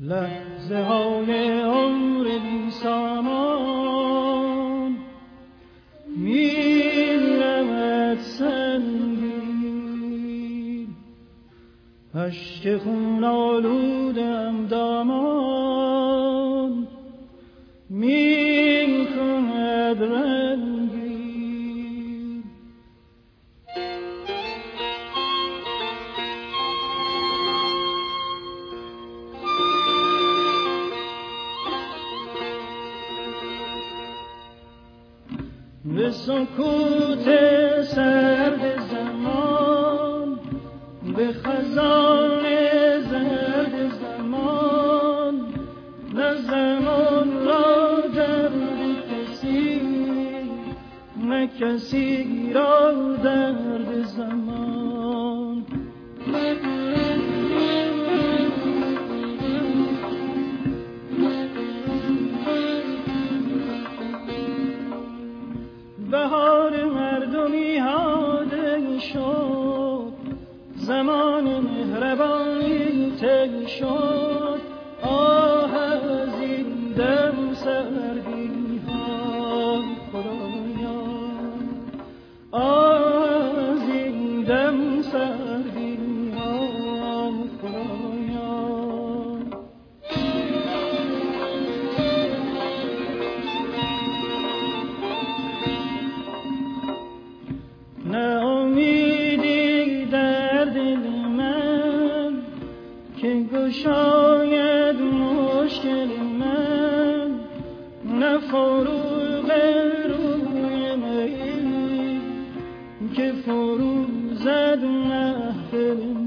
لحظه های عمر بی سامان میرمد سنگین. اشک خون آلودم دامان می‌کند سکوت سرد زمان به خزان زرد زمان نه زمان را درد کسی نه کسی را درد زمان. شد. که گشاید مشکل من نه فروغ روی می که فروزد محفل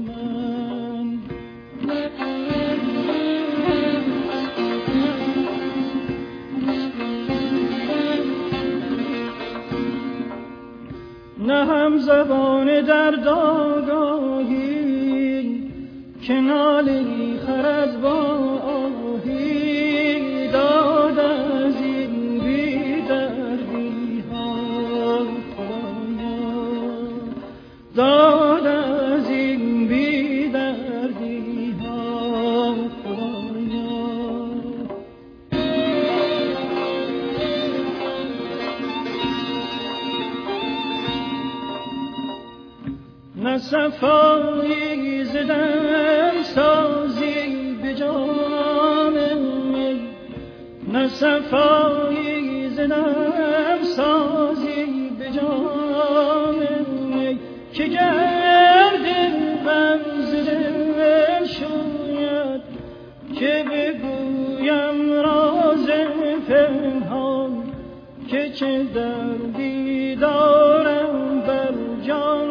که نالی خرد با داد از این بی دردی ها داد از این بی دردی ها نه صفایی زدم سازی به جام می نه زدم سازی به جام می که گرد غم زده شوید که بگویم راز پنهان که چه دردی دارم بر جان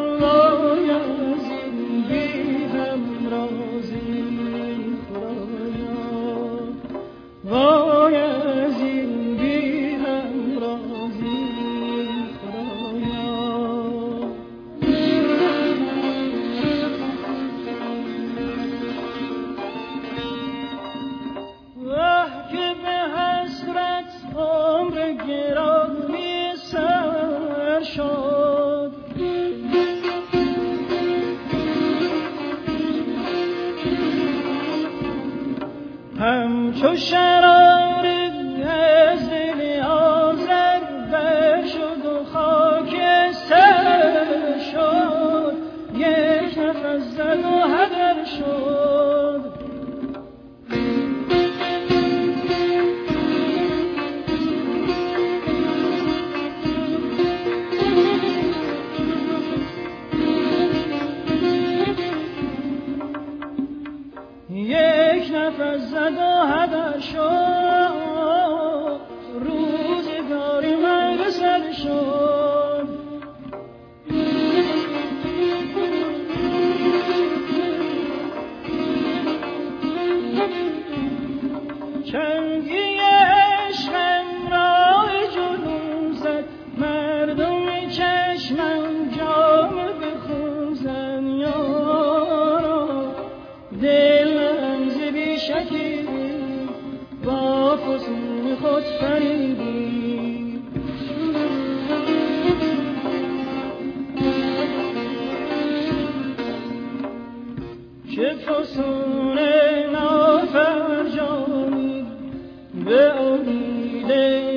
همچو شرار یک نفس زد و هدر شد. روزگاری من به سر شد چنگی عشقم راه جنون زد. مردم چشمم جام بخون زن یارا با فسون خود فریدی چه فسون ناز فرجامی به امید